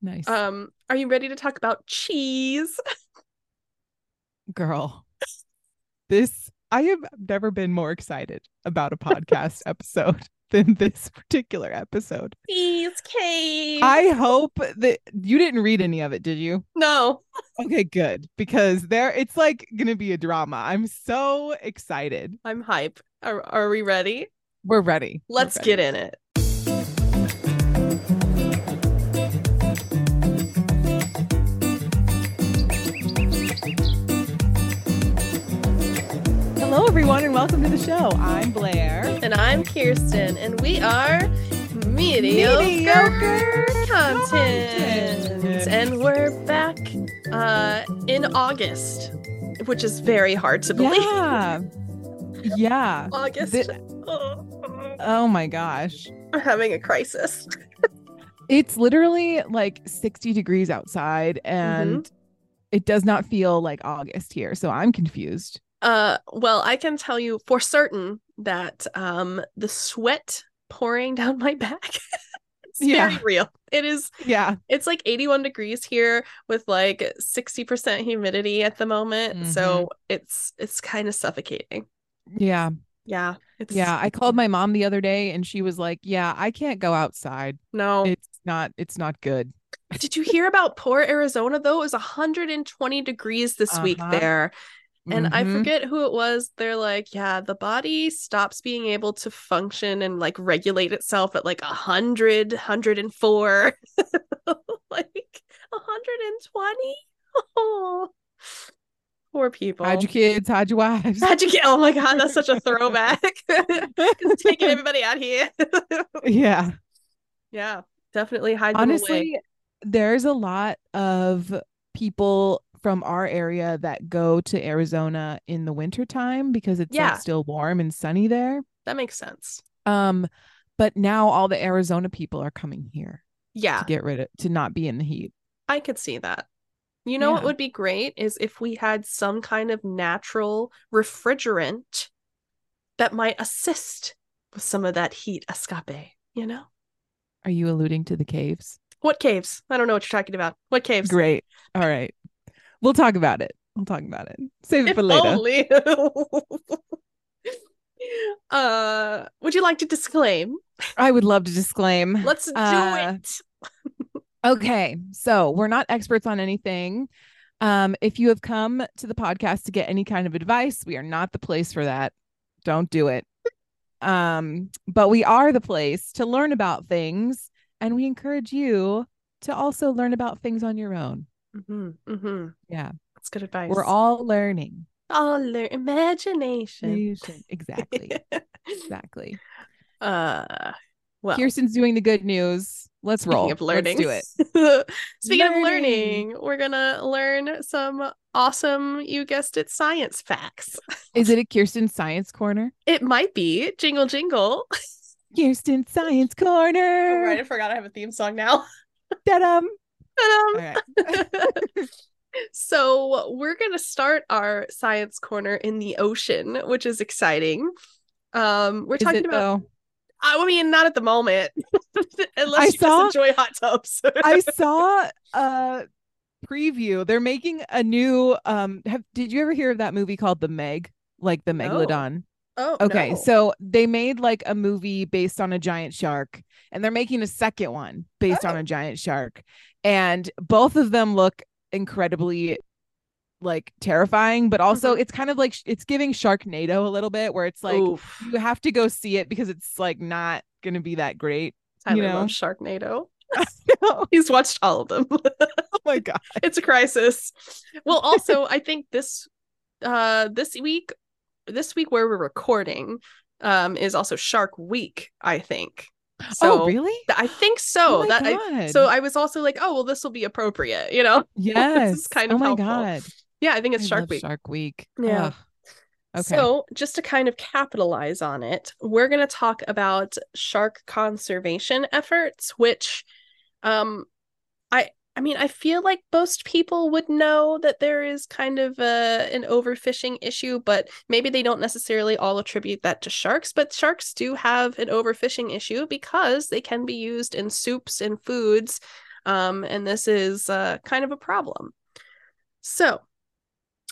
Nice. Um, are you ready to talk about cheese? Girl. This I have never been more excited about a podcast episode than this particular episode. Cheese Cheesecake. I hope that you didn't read any of it, did you? no. Okay, good. Because there it's like gonna be a drama. I'm so excited. I'm hype. Are, are we ready? We're ready. We're Let's ready. get in it. Everyone and welcome to the show. I'm Blair. And I'm Kirsten, and we are mediocre, Mediocre content. content. And we're back uh, in August, which is very hard to believe. Yeah. Yeah. August. Thi- Oh, Oh my gosh. I'm having a crisis. It's literally like 60 degrees outside and it does not feel like August here. So I'm confused. Uh, well, I can tell you for certain that um, the sweat pouring down my back. It's Yeah. very real. It is Yeah. it's like 81 degrees here with like 60% humidity at the moment so it's it's kind of suffocating Yeah. yeah it's Yeah. I called my mom the other day and she was like, Yeah, I can't go outside. no It's not, it's not good. did you hear about poor arizona though it was 120 degrees this week Uh-huh. there and i Mhm. forget who it was they're like yeah the body stops being able to function and like regulate itself at like 100 104 like 120 oh poor people Hide your kids, hide your wives. How'd you get? Oh my god, that's such a throwback. Taking everybody out here. yeah. yeah, definitely hide. Honestly, there's a lot of people from our area that go to Arizona in the wintertime because it's Yeah. like still warm and sunny there. That makes sense. Um, but now all the Arizona people are coming here Yeah, to get rid of to not be in the heat. I could see that. You know what would be great is if we had some kind of natural refrigerant that might assist with some of that heat escape, you know? Are you alluding to the caves? What caves? I don't know what you're talking about. What caves? Great. All right. We'll talk about it. We'll talk about it. Save it for later. uh, would you like to disclaim? I would love to disclaim. Let's do Uh, it. Okay, so we're not experts on anything. Um, if you have come to the podcast to get any kind of advice, we are not the place for that. Don't do it. Um, but we are the place to learn about things, and we encourage you to also learn about things on your own. Mm-hmm, mm-hmm. Yeah, That's good advice. we're all learning. all their imagination. Exactly, exactly. uh, well, Kirsten's doing the good news. Let's speaking roll. of learning, Let's do it. speaking of Learning. learning, we're gonna learn some awesome, you guessed it, science facts. Is it a Kirsten Science Corner? It might be jingle jingle. Kirsten Science Corner. Oh, right, I forgot I have a theme song now. Ta-dum. So we're gonna start our science corner in the ocean, which is exciting. Um, we're Is talking about. though? I mean, not at the moment, unless I you saw- just enjoy hot tubs. I saw a preview. They're making a new um have did you ever hear of that movie called The Meg? Like the Megalodon? oh, Okay, no. so they made like a movie based on a giant shark and they're making a second one based on Oh. a giant shark. And both of them look incredibly like terrifying, but also Mhm. it's kind of like it's giving Sharknado a little bit where it's like Oof. you have to go see it because it's like not going to be that great. Tyler know? loves Sharknado. oh He's watched all of them. Oh my god. it's a crisis. Well, also, I think this uh this week this week where we're recording um is also Shark Week, I think. So oh, really? I think so. oh that I, so I was also like, oh well, this will be appropriate, you know? yes. kind of oh of my helpful. god. Yeah, I think it's I Shark Week. Shark Week. Yeah. Okay. So, just to kind of capitalize on it, we're going to talk about shark conservation efforts, which um I I mean, I feel like most people would know that there is kind of a, an overfishing issue, but maybe they don't necessarily all attribute that to sharks. But sharks do have an overfishing issue because they can be used in soups and foods Um, and this is uh, kind of a problem. So,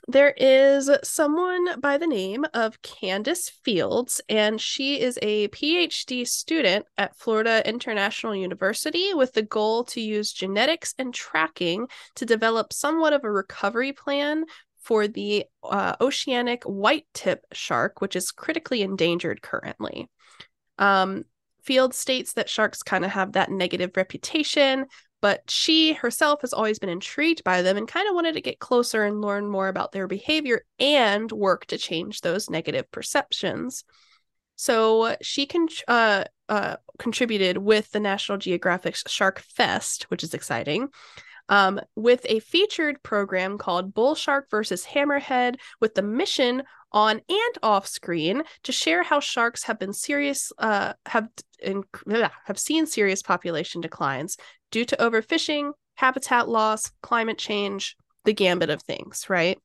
there is someone by the name of Candace Fields, and she is a PhD student at Florida International University with the goal to use genetics and tracking to develop somewhat of a recovery plan for the uh, oceanic white tip shark, which is critically endangered currently. Um, Field states that sharks kind of have that negative reputation, but she herself has always been intrigued by them and kind of wanted to get closer and learn more about their behavior and work to change those negative perceptions. So she can uh, uh, contributed with the National Geographic Shark Fest, which is exciting, um, with a featured program called Bull Shark versus Hammerhead, with the mission on and off screen to share how sharks have been serious uh, have in, have seen serious population declines due to overfishing, habitat loss, climate change, the gambit of things, right?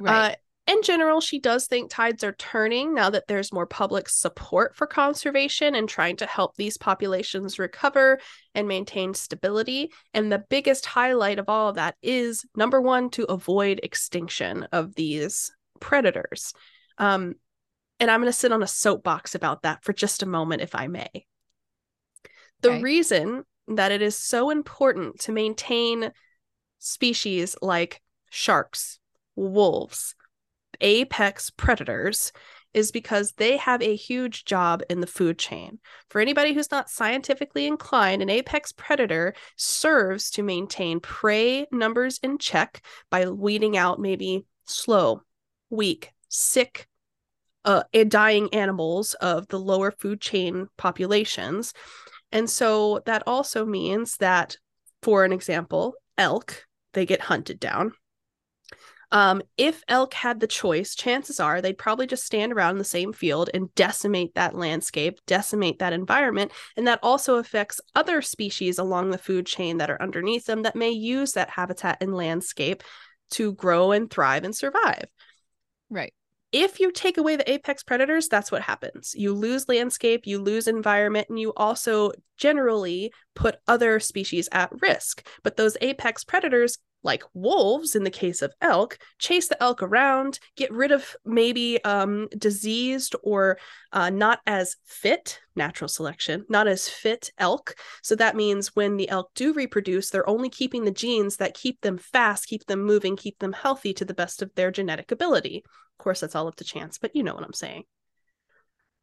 Right. Uh, in general, she does think tides are turning now that there's more public support for conservation and trying to help these populations recover and maintain stability. And the biggest highlight of all of that is number one, to avoid extinction of these predators. Um, and I'm going to sit on a soapbox about that for just a moment, if I may. The okay. reason that it is so important to maintain species like sharks, wolves, apex predators is because they have a huge job in the food chain. For anybody who's not scientifically inclined, an apex predator serves to maintain prey numbers in check by weeding out maybe slow, weak, sick, uh, dying animals of the lower food chain populations. And so that also means that, for an example, elk, they get hunted down um, if elk had the choice, chances are they'd probably just stand around in the same field and decimate that landscape, decimate that environment. And that also affects other species along the food chain that are underneath them that may use that habitat and landscape to grow and thrive and survive. Right. If you take away the apex predators, that's what happens. You lose landscape, you lose environment, and you also generally put other species at risk. But those apex predators like wolves in the case of elk chase the elk around get rid of maybe um, diseased or uh, not as fit natural selection not as fit elk. So that means when the elk do reproduce they're only keeping the genes that keep them fast keep them moving keep them healthy to the best of their genetic ability. Of course that's all up to chance but you know what i'm saying.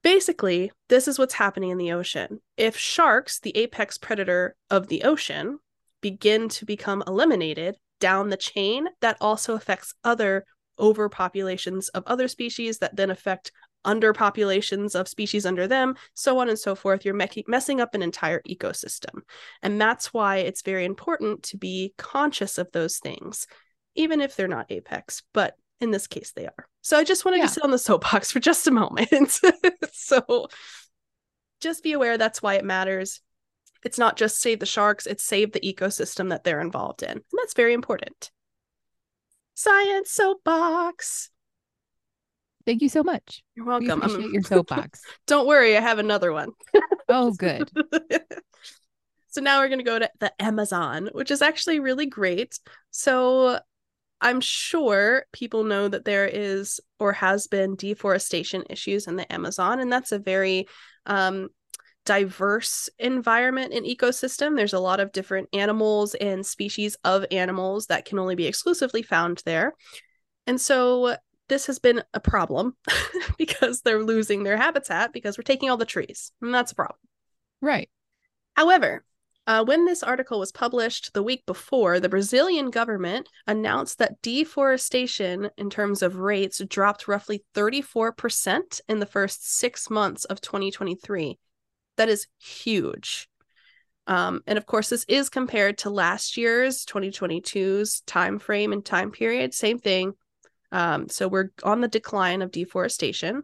Basically this is what's happening in the ocean. If sharks the apex predator of the ocean begin to become eliminated down the chain, that also affects other overpopulations of other species that then affect underpopulations of species under them, so on and so forth. You're me- messing up an entire ecosystem. And that's why it's very important to be conscious of those things, even if they're not apex. But in this case, they are. So I just wanted yeah. to sit on the soapbox for just a moment. so just be aware that's why it matters it's not just save the sharks, it's save the ecosystem that they're involved in. And that's very important. Science soapbox. Thank you so much. You're welcome. We appreciate your soapbox. Don't worry, I have another one. oh, good. so now we're going to go to the Amazon, which is actually really great. So I'm sure people know that there is or has been deforestation issues in the Amazon, and that's a very um, diverse environment and ecosystem. There's a lot of different animals and species of animals that can only be exclusively found there. And so this has been a problem because they're losing their habitat because we're taking all the trees. And that's a problem. Right. However, uh, when this article was published the week before, the Brazilian government announced that deforestation in terms of rates dropped roughly 34% in the first six months of 2023 that is huge. Um, and of course, this is compared to last year's 2022's time frame and time period. Same thing. Um, so we're on the decline of deforestation.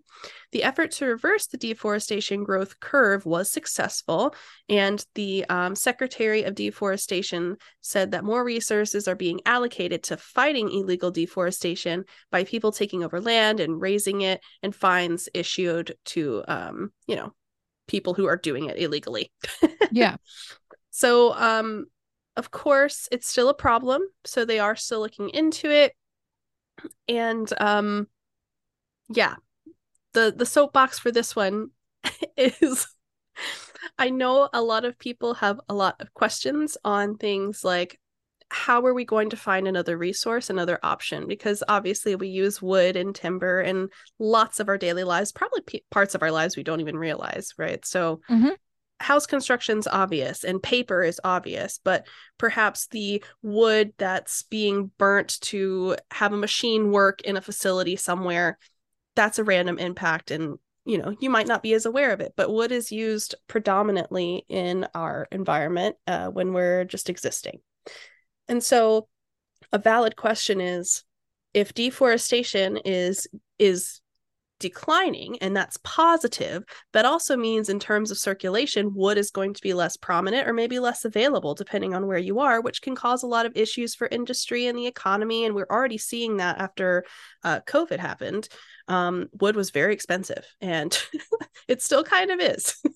The effort to reverse the deforestation growth curve was successful, and the um, Secretary of Deforestation said that more resources are being allocated to fighting illegal deforestation by people taking over land and razing it, and fines issued to, um, you know, people who are doing it illegally. yeah. So, um, of course, it's still a problem. So they are still looking into it. And um, yeah, the the soapbox for this one is I know a lot of people have a lot of questions on things like how are we going to find another resource, another option? Because obviously we use wood and timber in lots of our daily lives, probably p- parts of our lives we don't even realize, right? So Mhm. house construction's obvious and paper is obvious, but perhaps the wood that's being burnt to have a machine work in a facility somewhere, that's a random impact and you know you might not be as aware of it but wood is used predominantly in our environment uh, when we're just existing and so a valid question is if deforestation is is declining and that's positive that also means in terms of circulation wood is going to be less prominent or maybe less available depending on where you are which can cause a lot of issues for industry and the economy. And we're already seeing that after uh, covid happened. Um, wood was very expensive and it still kind of is.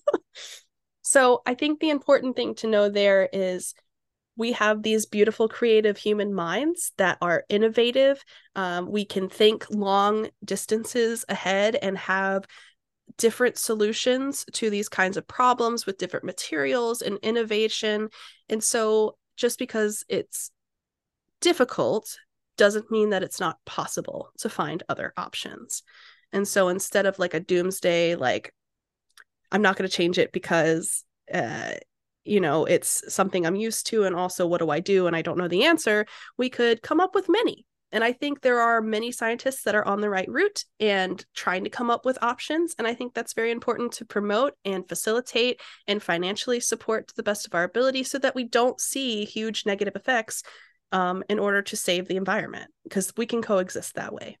So i think the important thing to know there is we have these beautiful creative human minds that are innovative. Um, we can think long distances ahead and have different solutions to these kinds of problems with different materials and innovation. And so just because it's difficult doesn't mean that it's not possible to find other options. And so instead of like a doomsday like i'm not going to change it because uh, you know it's something i'm used to and also what do i do and i don't know the answer we could come up with many and i think there are many scientists that are on the right route and trying to come up with options and i think that's very important to promote and facilitate and financially support to the best of our ability so that we don't see huge negative effects um, in order to save the environment because we can coexist that way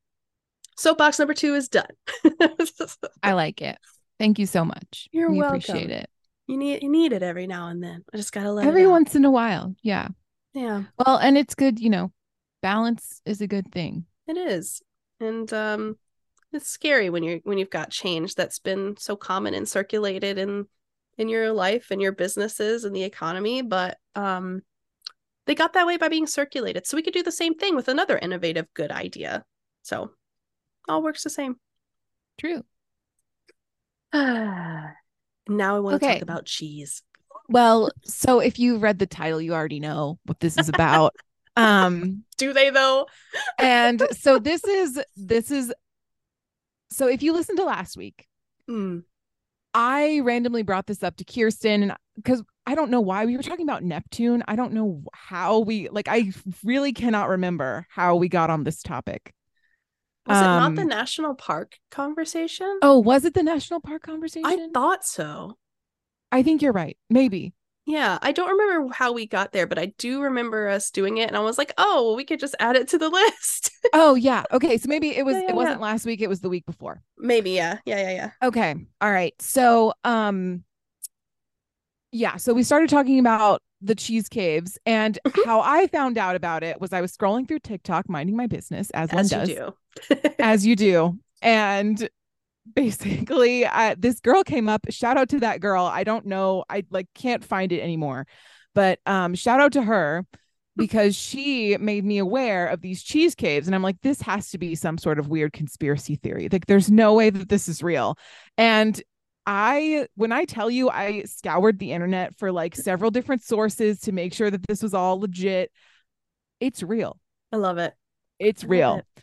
soapbox number two is done I like it. Thank you so much. You're we welcome. appreciate it. You need you need it every now and then i just gotta let Every it once in a while. Yeah. yeah Well, and it's good, you know, balance is a good thing. It is. And um it's scary when you're when you've got change that's been so common and circulated in in your life and your businesses and the economy, but um they got that way by being circulated. So we could do the same thing with another innovative good idea. So all works the same. True. now I want to talk about cheese. Well, so if you read the title, you already know what this is about. um Do they though? and so this is this is so if you listen to last week, Mm. I randomly brought this up to Kirsten and because I don't know why we were talking about Neptune. I don't know how we like I really cannot remember how we got on this topic. Was it not the Um, national park conversation? Oh, was it the national park conversation? I thought so. I think you're right. Maybe. Yeah, I don't remember how we got there, but I do remember us doing it, and I was like, "Oh, well, we could just add it to the list." Oh yeah. Okay. So maybe it was Yeah, yeah, it wasn't last week, it was the week before. Maybe, yeah, yeah, yeah, yeah. Okay. All right. So um yeah, so we started talking about the cheese caves and how I found out about it was I was scrolling through TikTok minding my business as, one As does. you do. as you do. And basically, uh, this girl came up. Shout out to that girl. I don't know. I like can't find it anymore, but um, shout out to her because she made me aware of these cheese caves, and I'm like, this has to be some sort of weird conspiracy theory. Like, there's no way that this is real. And I, when I tell you, I scoured the internet for like several different sources to make sure that this was all legit. It's real. I love it. It's love real. it.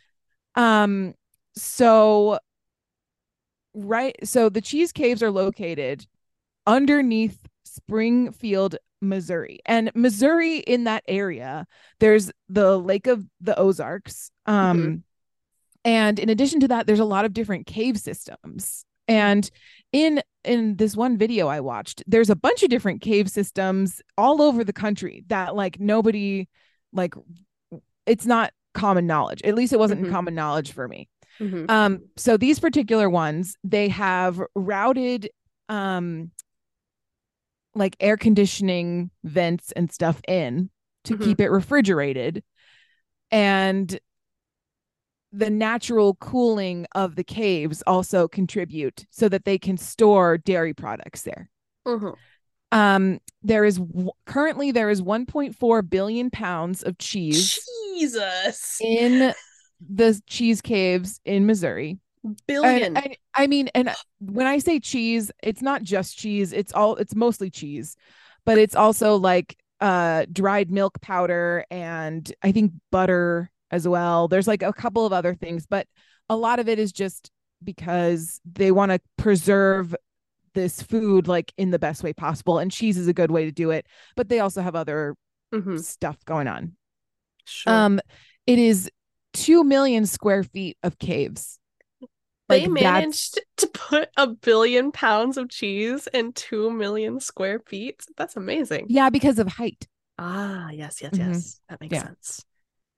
Um, so right, so the cheese caves are located underneath Springfield, Missouri. And Missouri in that area, there's the Lake of the Ozarks. Um and in addition to that, there's a lot of different cave systems. And in in this one video I watched, there's a bunch of different cave systems all over the country that like nobody like it's not common knowledge. At least it wasn't Mhm. common knowledge for me. Mhm. Um, so these particular ones, they have routed um like air conditioning vents and stuff in to Mhm. keep it refrigerated. And the natural cooling of the caves also contribute so that they can store dairy products there. Mhm. Um, there is w- currently there is 1.4 billion pounds of cheese Jesus. in the cheese caves in Missouri. Billion. And, and I mean, and when I say cheese, it's not just cheese. It's all it's mostly cheese, but it's also like uh dried milk powder and I think butter as well. There's like a couple of other things, but a lot of it is just because they want to preserve this food like in the best way possible and cheese is a good way to do it but they also have other Mhm. stuff going on Sure. um it is 2 million square feet of caves they like, managed to put a billion pounds of cheese in two million square feet. That's amazing. yeah because of height Ah, yes, yes, Mhm. yes. That makes Yeah. sense.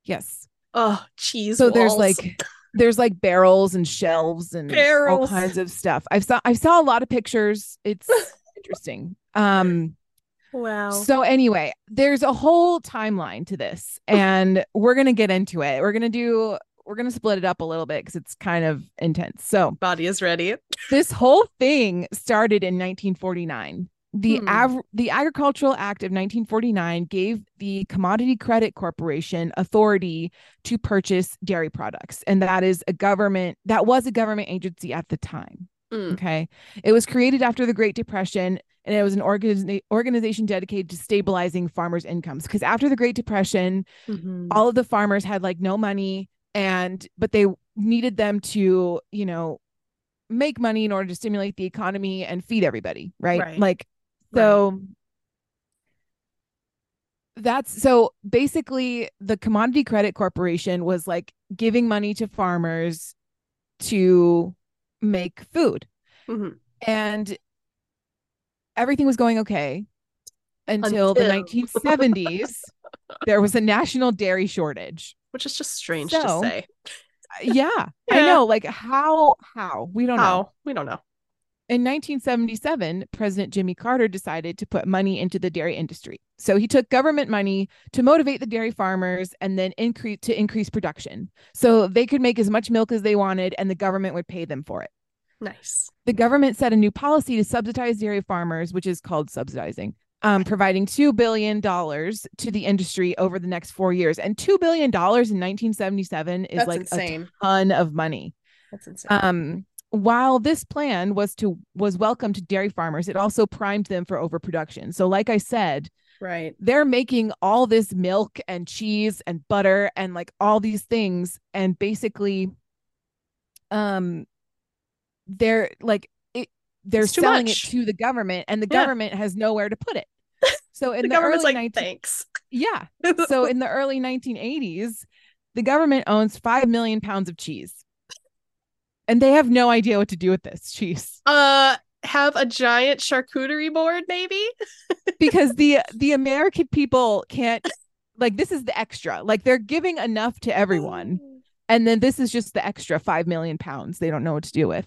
yes Oh, cheese. so there's like there's like barrels and shelves and all kinds of stuff i've saw i saw a lot of pictures it's interesting um wow. So anyway, there's a whole timeline to this, and we're gonna get into it. We're gonna do we're gonna split it up a little bit because it's kind of intense. So Body is ready. this whole thing started in 1949. The Hmm. av- the Agricultural Act of 1949 gave the Commodity Credit Corporation authority to purchase dairy products, and that is a government that was a government agency at the time. Mm. Okay. It was created after the Great Depression and it was an organiza- organization dedicated to stabilizing farmers' incomes. Because after the Great Depression, Mhm. all of the farmers had like no money and, but they needed them to, you know, make money in order to stimulate the economy and feed everybody. Right. Right. Like, so that's so basically the Commodity Credit Corporation was like giving money to farmers to make food. Mhm. and everything was going okay until, the 1970s there was a national dairy shortage. Which is just strange So, to say. Uh, yeah, i know like how how? We don't know. We don't know. In 1977 president jimmy carter decided to put money into the dairy industry so he took government money to motivate the dairy farmers and then increase to increase production so they could make as much milk as they wanted and the government would pay them for it Nice. the government set a new policy to subsidize dairy farmers, which is called subsidizing, um, providing $2 billion to the industry over the next four years. And $2 billion in 1977 is That's like insane. a ton of money. That's insane. Um, while this plan was to was welcome to dairy farmers, it also primed them for overproduction. So, like I said, right. they're making all this milk and cheese and butter and like all these things and basically um they're like it they're selling much. it to the government and the Yeah. government has nowhere to put it so in the, the, government's early like, 19 thanks. yeah so in the early 1980s the government owns 5 million pounds of cheese and they have no idea what to do with this cheese uh have a giant charcuterie board, maybe? because the the american people can't like this is the extra. Like they're giving enough to everyone. And then this is just the extra 5 million pounds they don't know what to do with.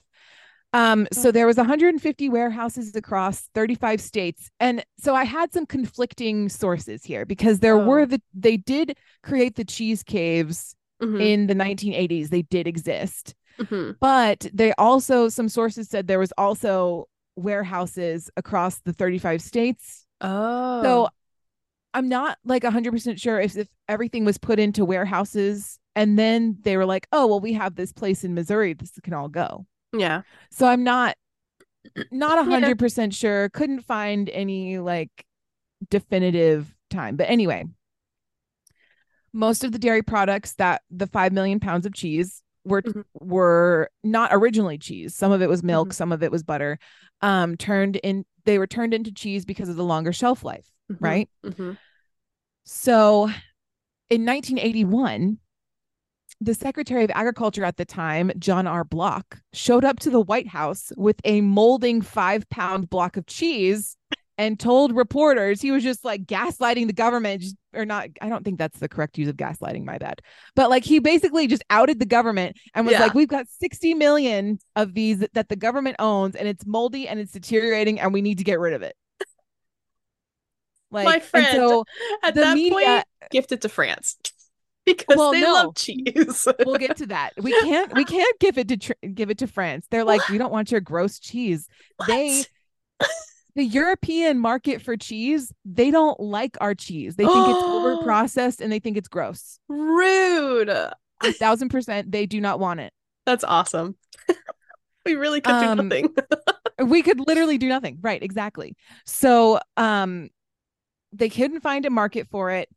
Um so there was 150 warehouses across 35 states. And so i had some conflicting sources here because there Oh. were the they did create the cheese caves Mhm, in the 1980s they did exist mhm. but they also some sources said there was also warehouses across the 35 states Oh. so I'm not like 100% sure if, if everything was put into warehouses and then they were like, oh, well, we have this place in Missouri. This can all go. yeah. So I'm not not Yeah. 100% sure. Couldn't find any like definitive time. But anyway, most of the dairy products that the 5 million pounds of cheese were Mhm. were not originally cheese. Some of it was milk, some of it was butter. Um turned in they were turned into cheese because of the longer shelf life, Mhm, right? mhm. So in 1981, the Secretary of Agriculture at the time, John R. Block, showed up to the White House with a molding five pound block of cheese and told reporters he was just like gaslighting the government, just, or not. I don't think that's the correct use of gaslighting, my bad. But like he basically just outed the government and was Yeah. like, we've got 60 million of these that the government owns and it's moldy and it's deteriorating and we need to get rid of it. Like, My friend, so At the that media- point, gift it to France because Well, they no. love cheese. we'll get to that. We can't we can't give it to tr- give it to France. They're like, we don't want your gross cheese. They What? the European market for cheese, they don't like our cheese. They think it's over processed and they think it's gross. Rude. A thousand percent, they do not want it. That's awesome. we really could do Um, nothing. we could literally do nothing right exactly so um they couldn't find a market for it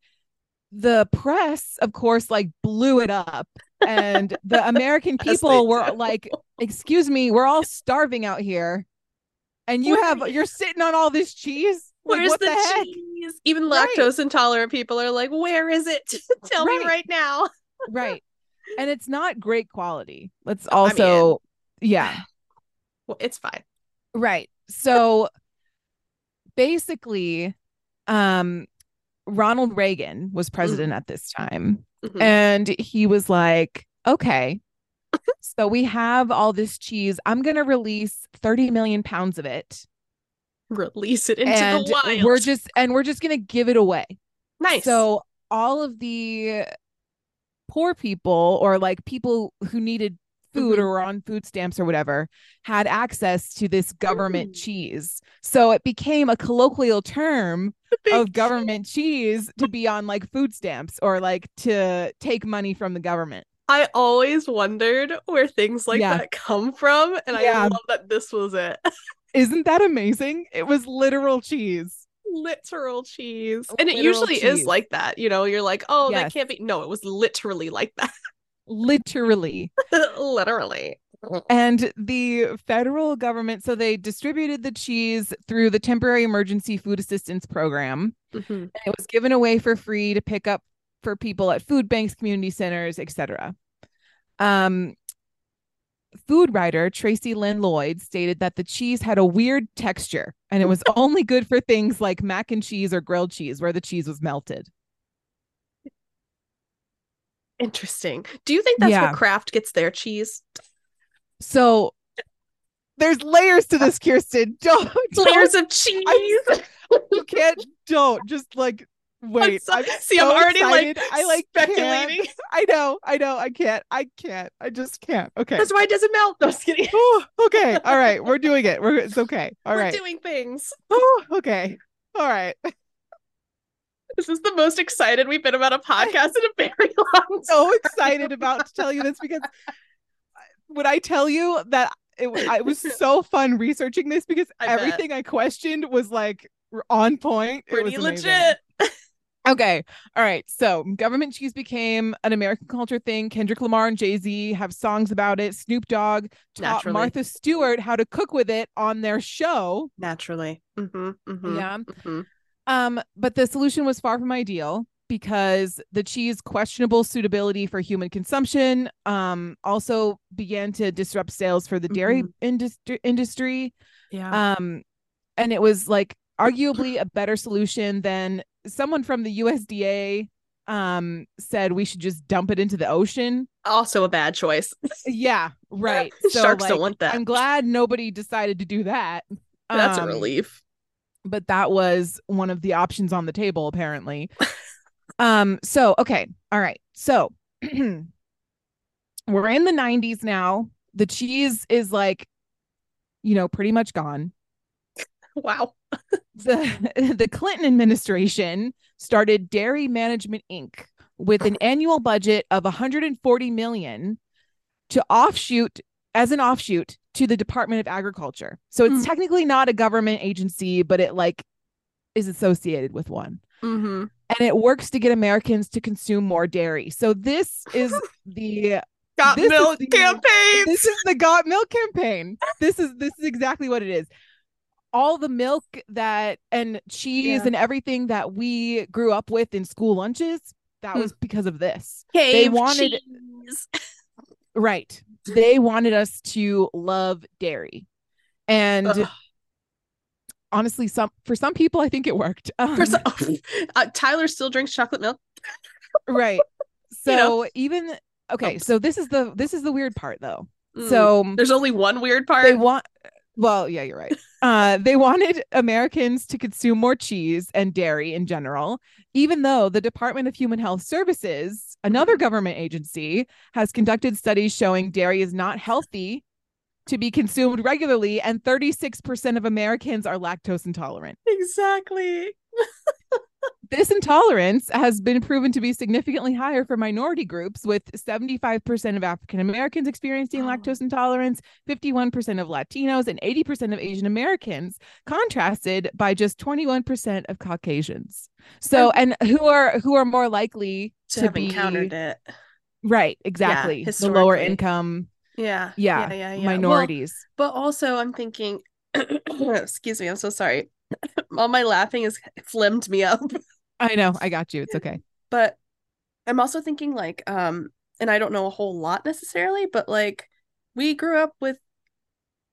the press of course like blew it up and the american people were do. like excuse me we're all starving out here and you Where- have you're sitting on all this cheese like, Where's the, the, cheese? Even Right. lactose intolerant people are like, where is it? Tell Right. me right now. right and it's not great quality let's also yeah Well, it's fine. Right. So basically, um, Ronald Reagan was president at this time, Mhm. and he was like, okay, so we have all this cheese. I'm going to release 30 million pounds of it. Release it into and the wild. we're just and we're just going to give it away. nice. So all of the poor people or like people who needed food Mhm. or were on food stamps or whatever had access to this government Ooh. cheese. So it became a colloquial term of government cheese to be on like food stamps or like to take money from the government. I always wondered where things like Yeah. that come from, and I Yeah. love that this was it. Isn't that amazing? It was literal cheese. Literal cheese. And it Literal usually is like that. You know, you're like, oh, that can't be. No, it was literally like that. Literally. literally. And the federal government, so they distributed the cheese through the temporary emergency food assistance program. Mhm. and it was given away for free to pick up for people at food banks community centers etc um food writer tracy lynn lloyd stated that the cheese had a weird texture and it was only good for things like mac and cheese or grilled cheese where the cheese was melted Interesting. Do you think that's Yeah. where Kraft gets their cheese? so there's layers to this kirsten don't, don't Layers of cheese. you can't don't just like wait so- I'm see, so I'm already excited. like i like can't. speculating. i know i know i can't i can't i just can't okay That's why it doesn't melt. No, was kidding. Oh, okay. All right. We're doing it. We're it's okay. All We're right. doing things. Oh, okay. All right. This is the most excited we've been about a podcast in a very long time. So excited about to tell you this because would I tell you that it, it was so fun researching this because I bet. everything I questioned was like on point. It Pretty legit. Okay. All right. So government cheese became an American culture thing. Kendrick Lamar and Jay Z have songs about it. Snoop Dogg taught Naturally. Martha Stewart how to cook with it on their show. Naturally. Mm-hmm, mm-hmm, Yeah. mhm. Um, but the solution was far from ideal because the cheese questionable suitability for human consumption um also began to disrupt sales for the dairy industry industry Yeah. um and it was like arguably a better solution than someone from the USDA um said we should just dump it into the ocean also a bad choice. yeah right so Sharks like, don't want that. i'm glad nobody decided to do that That's a Um, relief. but that was one of the options on the table apparently um so okay all right so we're in the 90s now the cheese is like you know pretty much gone Wow. The the clinton administration started dairy management inc with an annual budget of 140 million to offshoot as an offshoot to the department of agriculture so it's Mm. technically not a government agency but it like is associated with one Mm-hmm. and it works to get Americans to consume more dairy. So this is the Got milk the- campaigns. this is the Got Milk campaign. This is this is exactly what it is. All the milk that and cheese Yeah. and everything that we grew up with in school lunches, that Hmm. was because of this. Cave wanted- cheese. Right. They wanted us to love dairy. And Ugh. honestly, some for some people I think it worked. Um, some- uh, Tyler still drinks chocolate milk. right. So You know. even okay, Oops. so this is the this is the weird part though. Mm. So there's only one weird part. they want well yeah you're right uh they wanted americans to consume more cheese and dairy in general even though the department of human health services another government agency has conducted studies showing dairy is not healthy to be consumed regularly, and 36% of Americans are lactose intolerant. Exactly. This intolerance has been proven to be significantly higher for minority groups, with 75% of African Americans experiencing Oh. lactose intolerance, 51% of Latinos, and 80% of Asian Americans, contrasted by just 21% of Caucasians. So, and who are who are more likely To, to, have be encountered it. right? Exactly, the lower income, Yeah. yeah, Yeah. Yeah. yeah. Well, minorities. But also, I'm thinking, excuse me, I'm so sorry. All my laughing has flimmed me up. I know, I got you. It's okay. But I'm also thinking, like, um, and I don't know a whole lot necessarily, but like, we grew up with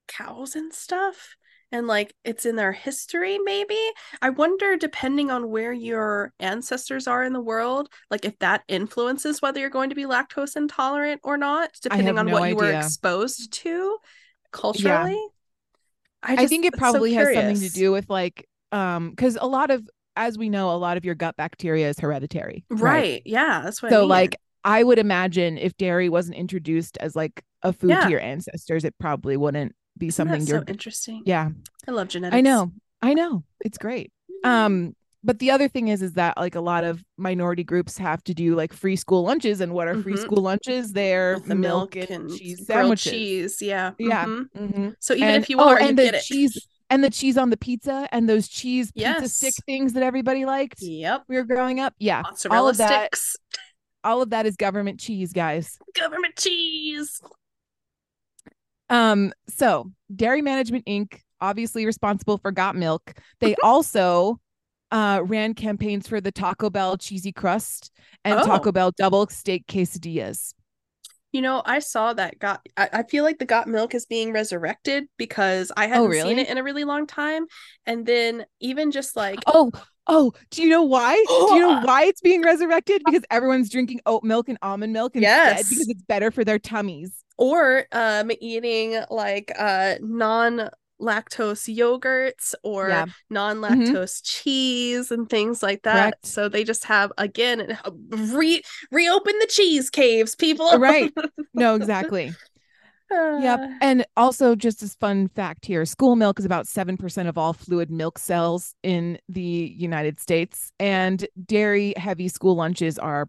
cows and stuff, and like, it's in their history, maybe. I wonder, depending on where your ancestors are in the world, like, if that influences whether you're going to be lactose intolerant or not, depending on no what you were exposed to culturally. I just- think it it's so probably has something to do with like um because a lot of as we know a lot of your gut bacteria is hereditary Right. Yeah, that's what I so mean. like i would imagine if dairy wasn't introduced as like a food Yeah. to your ancestors it probably wouldn't be Isn't something you're so interesting. yeah I love genetics. i know i know it's great um but the other thing is is that like a lot of minority groups have to do like free school lunches and what are free Mhm. school lunches they're the milk, milk, and, and cheese sandwiches cheese. Yeah. Yeah. mhm. Mhm. So even And- if you oh, are, you and the get it. cheese and the cheese on the pizza and those cheese pizza stick things that everybody liked Yep. we were growing up yeah Mozzarella all of that sticks. all of that is government cheese guys Government cheese. um so dairy management inc obviously responsible for got milk they also uh ran campaigns for the taco bell cheesy crust and Oh. taco bell double steak quesadillas You know, I saw that got I, I feel like the got milk is being resurrected because I hadn't seen Oh, really? it in a really long time. And then even just like oh oh do you know why do you know why it's being resurrected because everyone's drinking oat milk and almond milk instead Yes. because it's better for their tummies or um eating like uh non lactose yogurts or Yeah. non-lactose cheese and things like that Correct. so they just have again re reopen the cheese caves people right no exactly Yep. Uh, And also, just as fun fact here, school milk is about 7% of all fluid milk cells in the United States, and dairy heavy school lunches are,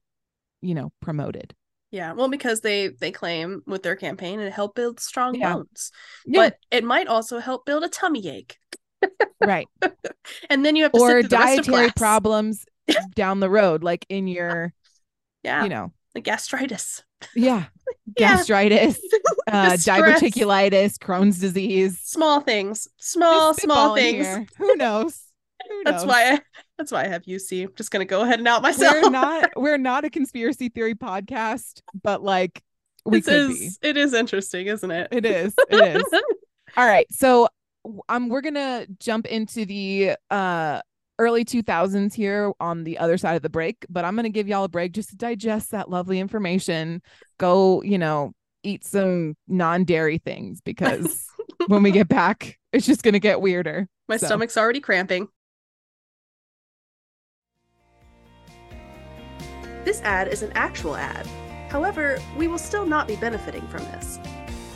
you know, promoted. Yeah well because they they claim with their campaign it help build strong Yeah. bones Yeah, but it might also help build a tummy ache right. and then you have to Or sit through the rest of dietary problems down the road, like in your, yeah you know, the gastritis yeah, Yeah. gastritis, uh, diverticulitis, Crohn's disease. small things small small things here. Who knows? Who That's knows? why I that's why I have UC. I'm just gonna go ahead and out myself. we're not we're not a conspiracy theory podcast, but like we could is it is interesting, isn't it? It is. It is. All right. So um we're gonna jump into the uh early 2000s here on the other side of the break, but I'm gonna give y'all a break just to digest that lovely information. Go, you know, eat some non-dairy things because when we get back, it's just gonna get weirder. My So- stomach's already cramping. This ad is an actual ad. However, we will still not be benefiting from this.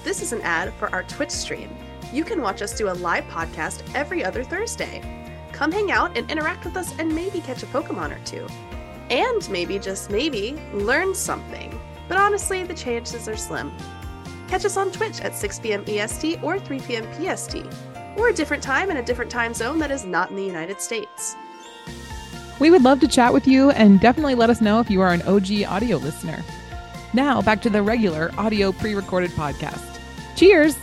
This is an ad for our Twitch stream. You can watch us do a live podcast every other Thursday. Come hang out and interact with us and maybe catch a Pokemon or two. And maybe, just maybe, learn something. But honestly, the chances are slim. Catch us on Twitch at 6 p.m. EST or 3 p.m. PST or a different time in a different time zone that is not in the United States. We would love to chat with you and definitely let us know if you are an OG audio listener. Now, back to the regular audio pre recorded podcast. Cheers!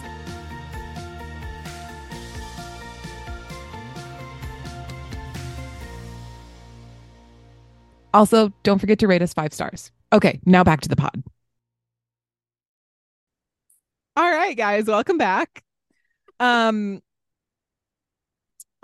Also, don't forget to rate us five stars. Okay, now back to the pod. All right, guys, welcome back. Um,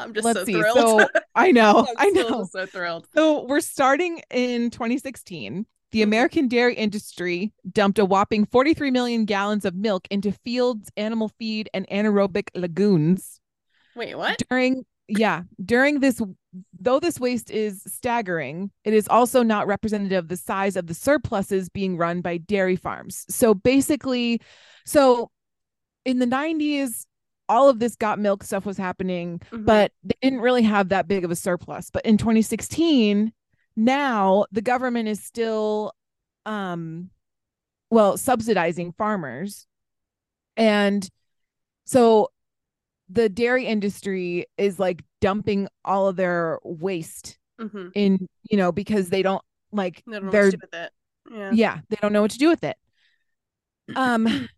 I'm just let's so see. thrilled. So I know, I'm I know. just so thrilled. So we're starting in 2016. The Mhm. American dairy industry dumped a whopping 43 million gallons of milk into fields, animal feed, and anaerobic lagoons Wait, what? during yeah, during this though this waste is staggering, it is also not representative of the size of the surpluses being run by dairy farms. So basically, so in the 90s, all of this got milk stuff was happening, Mhm. but they didn't really have that big of a surplus. But in 2016, now the government is still um well subsidizing farmers. And so the dairy industry is like dumping all of their waste Mhm. in, you know, because they don't like I don't know what they're to do with it. Yeah. yeah they don't know what to do with it um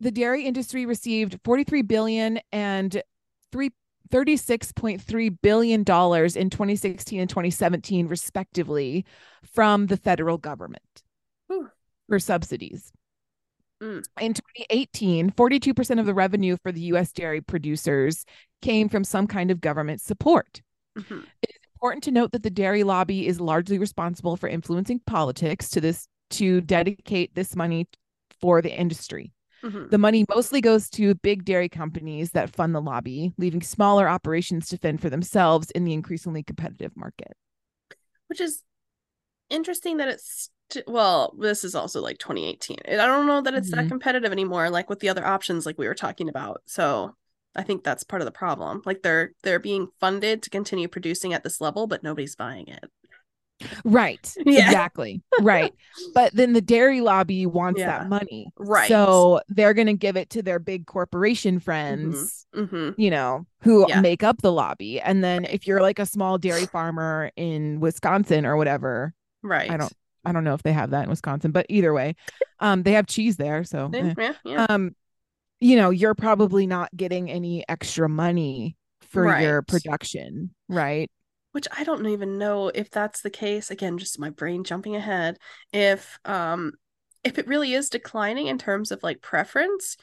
the dairy industry received 43 billion and 3 36.3 billion dollars in 2016 and 2017 respectively from the federal government Whew. for subsidies Mm. in 2018 42% of the revenue for the US dairy producers came from some kind of government support Mhm. important to note that the dairy lobby is largely responsible for influencing politics to this to dedicate this money for the industry. Mhm. The money mostly goes to big dairy companies that fund the lobby, leaving smaller operations to fend for themselves in the increasingly competitive market. Which is interesting that it's st- well, this is also like 2018. I don't know that it's that Mhm. competitive anymore, like with the other options like we were talking about. So I think that's part of the problem. Like they're they're being funded to continue producing at this level, but nobody's buying it. Right. Yeah. Exactly. right. But then the dairy lobby wants Yeah. that money. Right. So they're going to give it to their big corporation friends. hmm you know, who Yeah. make up the lobby. And then if you're like a small dairy farmer in Wisconsin or whatever, Right. I don't I don't know if they have that in Wisconsin, but either way, um they have cheese there, so eh. yeah, um you know, you're probably not getting any extra money for your production, right? Which I don't even know if that's the case. Again, just my brain jumping ahead. If um if it really is declining in terms of like preference,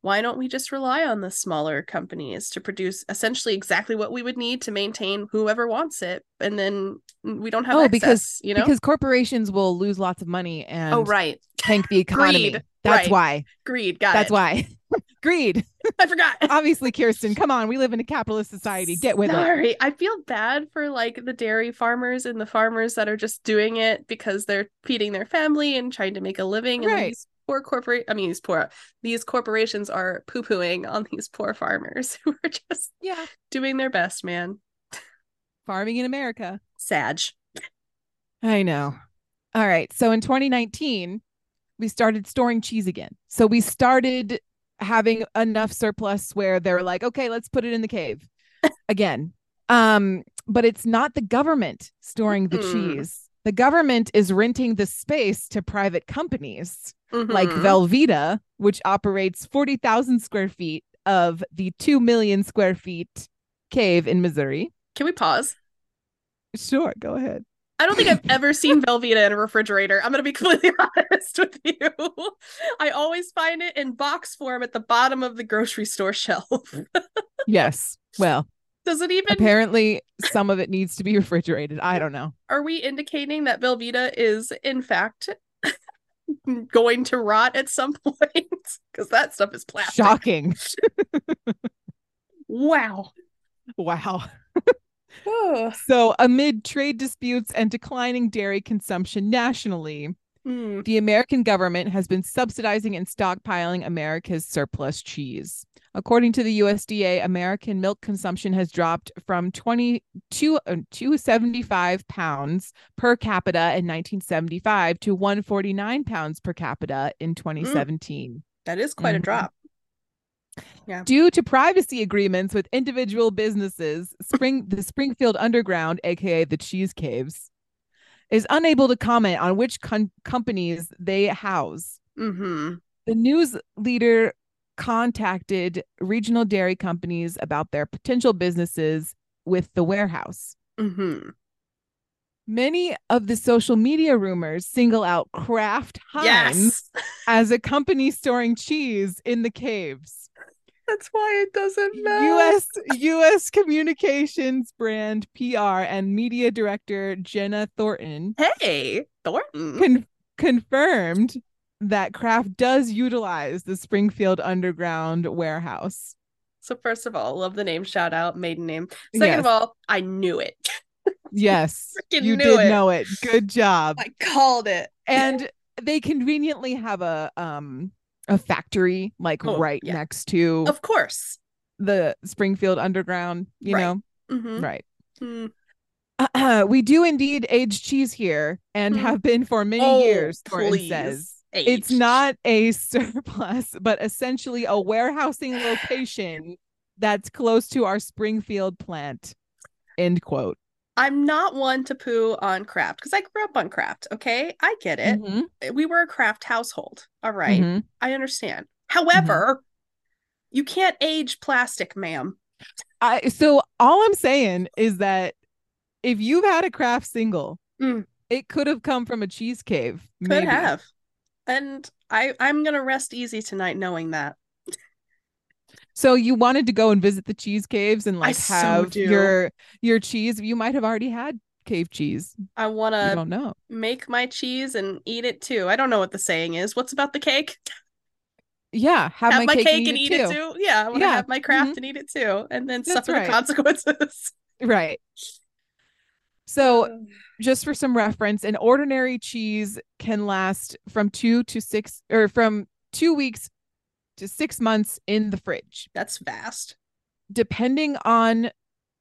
why don't we just rely on the smaller companies to produce essentially exactly what we would need to maintain whoever wants it, and then we don't have Oh, excess, because- you know? Because corporations will lose lots of money and oh, right, tank the economy. Greed. That's Right. why. greed. Got That's it. why. Greed. I forgot. Obviously, Kirsten, come on. We live in a capitalist society. Get with it. Sorry, I feel bad for like the dairy farmers and the farmers that are just doing it because they're feeding their family and trying to make a living. And Right. these poor corporate, I mean, these poor, these corporations are poo pooing on these poor farmers who are just Yeah. doing their best, man. Farming in America. Sag. I know. All right. So in 2019, we started storing cheese again. So we started having enough surplus where they're like, okay, let's put it in the cave again. Um, but it's not the government storing the Mm-mm. cheese. The government is renting the space to private companies like Mhm. Velveeta, which operates 40,000 square feet of the 2 million square feet cave in Missouri. Can we pause? Sure, go ahead. I don't think I've ever seen Velveeta in a refrigerator. I'm gonna be completely honest with you. I always find it in box form at the bottom of the grocery store shelf. Yes. Well, Does it even apparently some of it needs to be refrigerated. I don't know. are we indicating that Velveeta is in fact going to rot at some point? Because that stuff is plastic. Shocking. Wow. Wow. So, amid trade disputes and declining dairy consumption nationally, Mm. the American government has been subsidizing and stockpiling America's surplus cheese. According to the USDA, American milk consumption has dropped from 22 uh, 275 pounds per capita in 1975 to 149 pounds per capita in 2017. That is quite a Mhm. Drop. Due to privacy agreements with individual businesses, Spring the Springfield Underground, aka the Cheese Caves, is unable to comment on which con- companies they house. Mm-hmm. The news leader contacted regional dairy companies about their potential businesses with the warehouse. Mm-hmm. Many of the social media rumors single out Kraft Heinz Yes. as a company storing cheese in the caves. That's why it doesn't matter. US US communications brand PR and media director Jenna Thornton Hey, Thornton. con- confirmed that Kraft does utilize the Springfield Underground warehouse. So first of all, love the name shout out, maiden name. Second Yes. of all, I knew it. Yes, you did it. know it. Good job. I called it. and they conveniently have a um a factory like Oh, right yeah. next to Of course. the Springfield Underground, you Right. know? Mhm. Right. Mm. we do indeed age cheese here and Hmm. have been for many Oh, years, Thornton please. says. It's not a surplus, but essentially a warehousing location that's close to our Springfield plant. End quote. I'm not one to poo on Kraft because I grew up on Kraft. Okay. I get it. Mhm, We were a Kraft household. All right. mhm. I understand. However, you can't age plastic, ma'am. I so all I'm saying is that if you've had a Kraft single, Mm. it could have come from a cheese cave. Could maybe. have. And I I'm gonna rest easy tonight knowing that. So you wanted to go and visit the cheese caves and like so have do. your your cheese. You might have already had cave cheese. I wanna don't know. make my cheese and eat it too. I don't know what the saying is. What's about the cake? Yeah, have, have my cake, and and eat it too. Yeah, I want to Yeah, have my Kraft mhm. and eat it too, and then That's suffer right. the consequences. Right. So just for some reference, an ordinary cheese can last from two to six or from two weeks to six months in the fridge, that's vast. depending on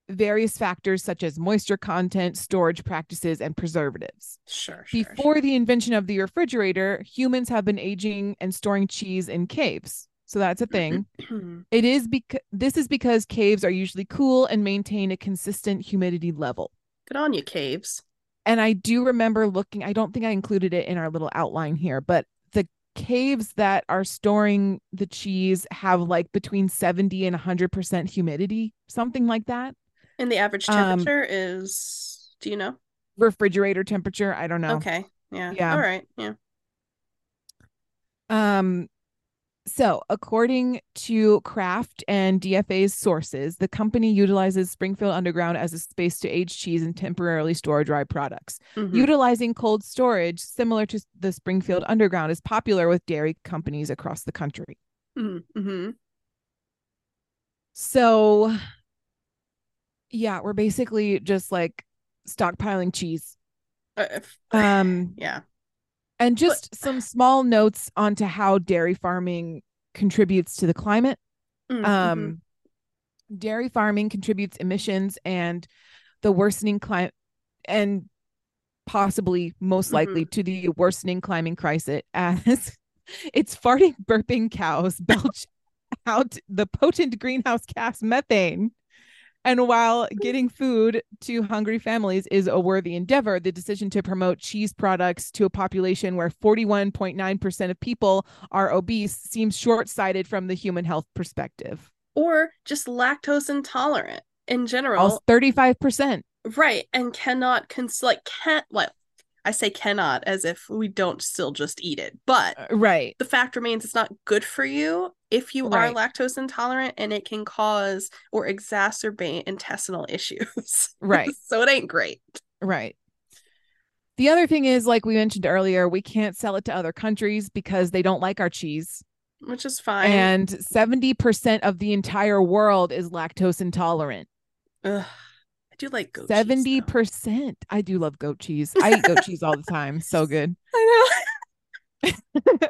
various factors such as moisture content, storage practices, and preservatives. Sure, sure. Before sure. the invention of the refrigerator, humans have been aging and storing cheese in caves. So that's a thing. It is because this is because caves are usually cool and maintain a consistent humidity level. Good on you, caves. And I do remember looking, I don't think I included it in our little outline here, but caves that are storing the cheese have like between 70 and 100% humidity, something like that. And the average Um, temperature is. Do you know? Refrigerator temperature, I don't know. Okay. Yeah. Yeah. All right. Yeah. Um, so, according to Kraft and DFA's sources, the company utilizes Springfield Underground as a space to age cheese and temporarily store dry products. Mhm. Utilizing cold storage, similar to the Springfield Underground, is popular with dairy companies across the country. Mhm. Mhm. So, yeah, we're basically just like stockpiling cheese. Uh, Um, yeah. And just some small notes onto how dairy farming contributes to the climate. Mm, mhm. um dairy farming contributes emissions and the worsening climate and possibly most likely to the worsening climate crisis as its farting burping cows belch out the potent greenhouse gas methane and while getting food to hungry families is a worthy endeavor, the decision to promote cheese products to a population where 41.9% of people are obese seems short sighted from the human health perspective. or just lactose intolerant in general. All 35%. right. And cannot cons like can't well, I say cannot as if we don't still just eat it. But Uh, Right. the fact remains it's not good for you if you Right. are lactose intolerant and it can cause or exacerbate intestinal issues. Right. so it ain't great. Right. The other thing is, like we mentioned earlier, we can't sell it to other countries because they don't like our cheese. Which is fine. And 70% of the entire world is lactose intolerant. Ugh, I do like goat cheese, Seventy though. percent. I do love goat cheese. I eat goat cheese all the time. So good. I know.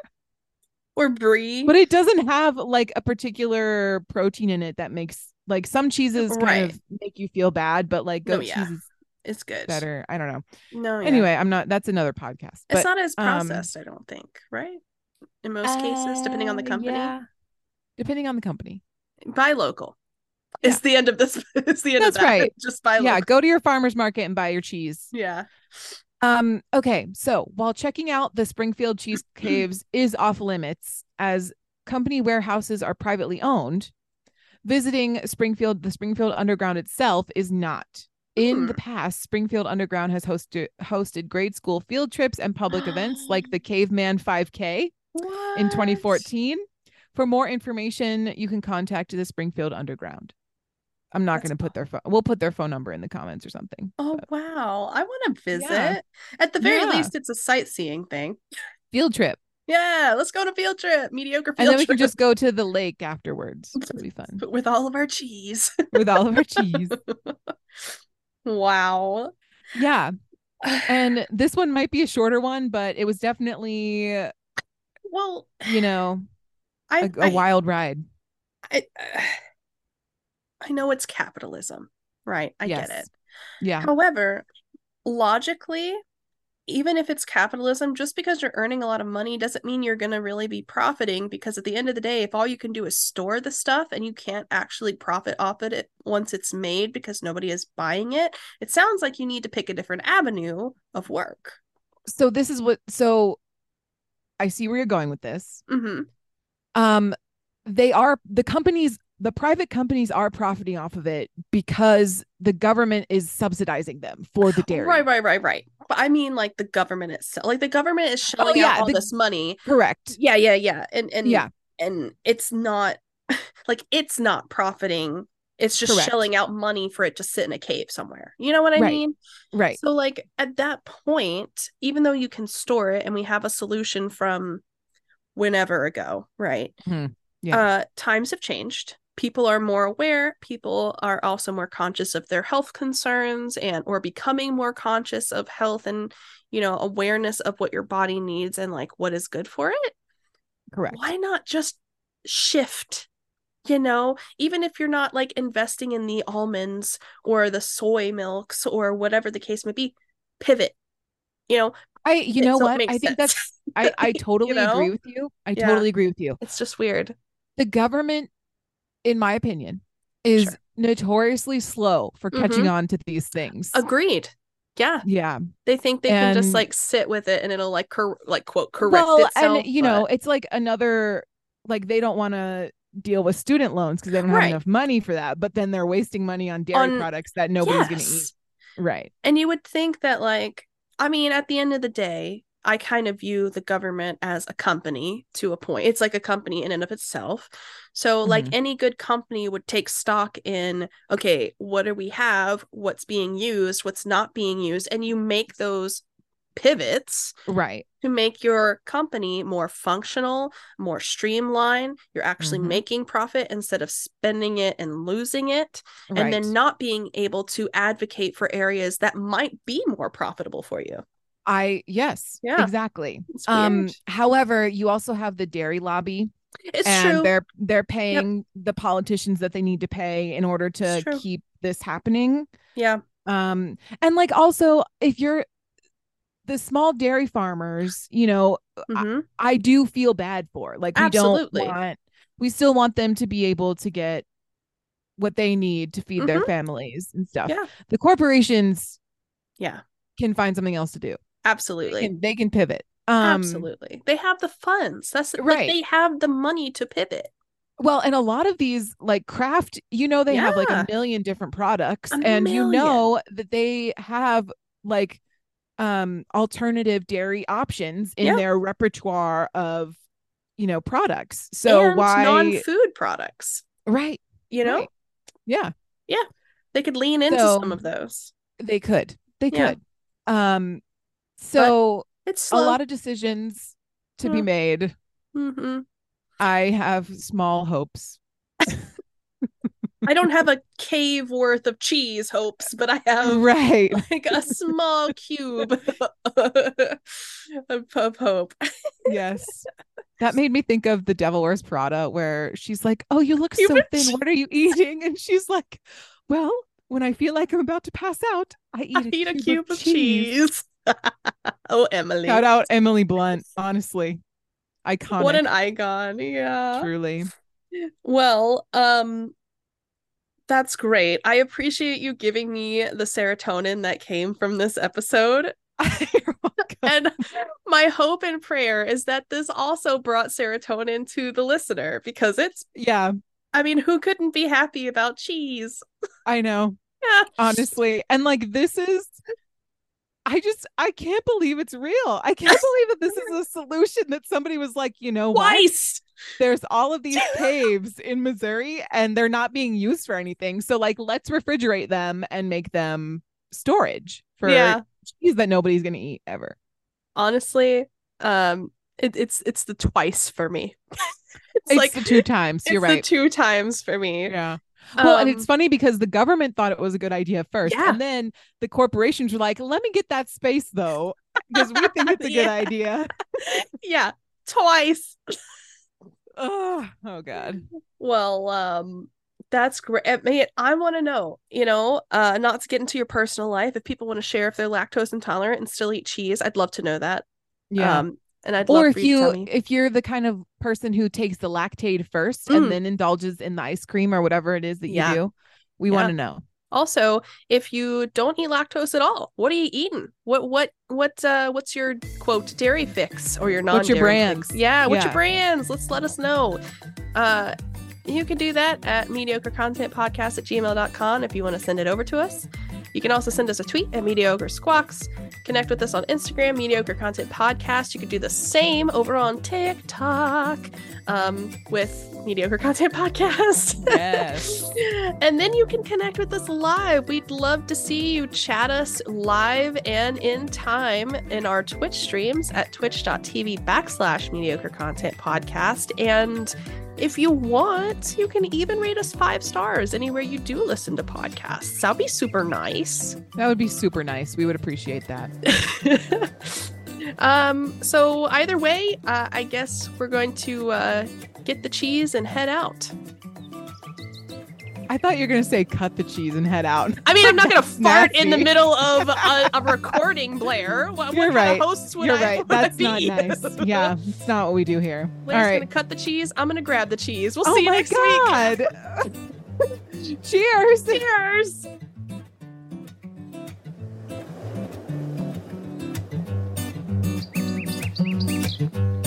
or brie. But it doesn't have like a particular protein in it that makes like some cheeses kind Right. of make you feel bad, but like No, goat yeah. cheese is it's good. better. I don't know. No, yeah. Anyway, I'm not that's another podcast. it's But not as um, processed, I don't think, right? In most cases, depending on the uh, company. yeah. Depending on the company. Buy local. It's the end of this It's the end That's of that. right. Just buy yeah, go to your farmer's market and buy your cheese. Yeah. Um, okay, so while checking out the Springfield Cheese Caves is off limits as company warehouses are privately owned, visiting Springfield, the Springfield Underground itself is not. In the past, Springfield Underground has hosted hosted grade school field trips and public events like the Caveman 5K in 2014. For more information, you can contact the Springfield Underground. I'm not going to put their phone. We'll put their phone number in the comments or something. Oh wow. I want to visit. Yeah. At the very Yeah. least, it's a sightseeing thing. Field trip. Yeah, let's go on a field trip. Mediocre field and then we trip can just go to the lake afterwards. It'll be fun with all of our cheese. with all of our cheese. wow. Yeah. And this one might be a shorter one, but it was definitely, well, you know, I, a, a I, wild ride. I, uh, I know it's capitalism, right? I Yes. get it. Yeah. However, logically, even if it's capitalism, just because you're earning a lot of money doesn't mean you're going to really be profiting. Because at the end of the day, if all you can do is store the stuff and you can't actually profit off of it once it's made because nobody is buying it, it sounds like you need to pick a different avenue of work. So this is what so I see where you're going with this. hmm Um they are the companies the private companies are profiting off of it because the government is subsidizing them for the dairy. Right, right, right, right. But I mean, like the government itself, like the government is shelling Oh, yeah, out all the- this money. Correct. Yeah, yeah, yeah, and and Yeah. and it's not like it's not profiting. It's just Correct. shelling out money for it to sit in a cave somewhere. You know what I Right. mean? Right. So, like at that point, even though you can store it, and we have a solution from whenever ago, right? Mhm. Yeah. Uh, times have changed. People are more aware. People are also more conscious of their health concerns and or becoming more conscious of health and you know awareness of what your body needs and like what is good for it Correct. why not just shift you know even if you're not like investing in the almonds or the soy milks or whatever the case may be pivot you know I you know what? I think that's I I totally know? agree with you. I Yeah. totally agree with you. it's just weird The government in my opinion is Sure. notoriously slow for catching Mhm. on to these things. agreed yeah yeah. they think they can just like sit with it and it'll like cor- like quote correct well, itself and you know, it's like another like they don't want to deal with student loans because they don't have Right. enough money for that, but then they're wasting money on dairy On- products that nobody's going to eat. Right. And you would think that, like, I mean, at the end of the day, I kind of view the government as a company to a point. It's like a company in and of itself. So, like Mhm. any good company would take stock in, okay, what do we have? What's being used? What's not being used? And you make those pivots Right. to make your company more functional, more streamlined. You're actually Mhm. making profit instead of spending it and losing it Right. and then not being able to advocate for areas that might be more profitable for you. I yes, Yeah. exactly. Um however, you also have the dairy lobby It's and true. they're they're paying the politicians that they need to pay in order to keep this happening. Yeah. Um and like also if you're the small dairy farmers, you know, Mhm. I do feel bad for. Like we Absolutely. don't want we still want them to be able to get what they need to feed their Mhm. families and stuff. Yeah. The corporations Yeah. can find something else to do. They Absolutely. can, they can pivot. Um Absolutely. They have the funds. That's like Right. they have the money to pivot. well, and a lot of these like Kraft, you know, they have like a million different products A and you know that they have like um alternative dairy options in Yeah. their repertoire of you know products. So and why non-food products, right you know? Right. yeah They could lean into So- some of those. they could they Yeah. could um so It's a lot of decisions to be Yeah. made hmm i have small hopes I don't have a cave worth of cheese hopes, but I have right like a small cube of, of hope. yes that made me think of the devil wears prada where she's like oh you look You so rich." thin what are you eating and she's like well when i feel like i'm about to pass out i eat I a, eat a cube, cube of cheese. Oh, Emily. shout out emily blunt honestly iconic What an icon. Yeah. truly Well, um that's great. I appreciate you giving me the serotonin that came from this episode. And my hope and prayer is that this also brought serotonin to the listener because it's yeah I mean, who couldn't be happy about cheese? i know Yeah. honestly and like this is i just i can't believe it's real i can't believe that this is a solution that somebody was like you know what Twice. there's all of these caves in missouri and they're not being used for anything so like let's refrigerate them and make them storage for Yeah. cheese that nobody's gonna eat ever Honestly, um it, it's it's the twice for me. it's, it's like the two times you're the right two times for me. yeah well and it's Um, funny because the government thought it was a good idea first Yeah. and then the corporations were like let me get that space though because we think it's a good idea yeah, twice. oh, oh god. Well, um, that's great. I mean, I want to know, you know, uh, not to get into your personal life, if people want to share if they're lactose intolerant and still eat cheese, I'd love to know that. Yeah. Um, and I'd or love if you, to tell you me. if you're the kind of person who takes the Lactaid first Mm. and then indulges in the ice cream or whatever it is that you Yeah. do, we Yeah. want to know. Also, if you don't eat lactose at all, what are you eating? What what what uh what's your quote dairy fix or your non What's your brands? Yeah, what's your brands? Let's let us know. Uh you can do that at mediocrecontentpodcast at gmail.com if you want to send it over to us. You can also send us a tweet at mediocre squawks. Connect with us on Instagram, mediocre content podcast. You could do the same over on TikTok um, with mediocre content podcast. Yes. and then you can connect with us live. We'd love to see you chat us live and in time in our Twitch streams at twitch.tv backslash mediocre content podcast. And if you want, you can even rate us five stars anywhere you do listen to podcasts. That'd be super nice. that would be super nice. We would appreciate that. um, so either way, uh, I guess we're going to uh, get the cheese and head out. I thought you were gonna say cut the cheese and head out. I mean, I'm not gonna fart in the middle of a, a recording, Blair. What, You're what right. hosts would You're I, right. That's not nice. Yeah, it's not what we do here. All right. gonna cut the cheese. I'm gonna grab the cheese. We'll oh see you next God. week. Cheers. Cheers. Cheers.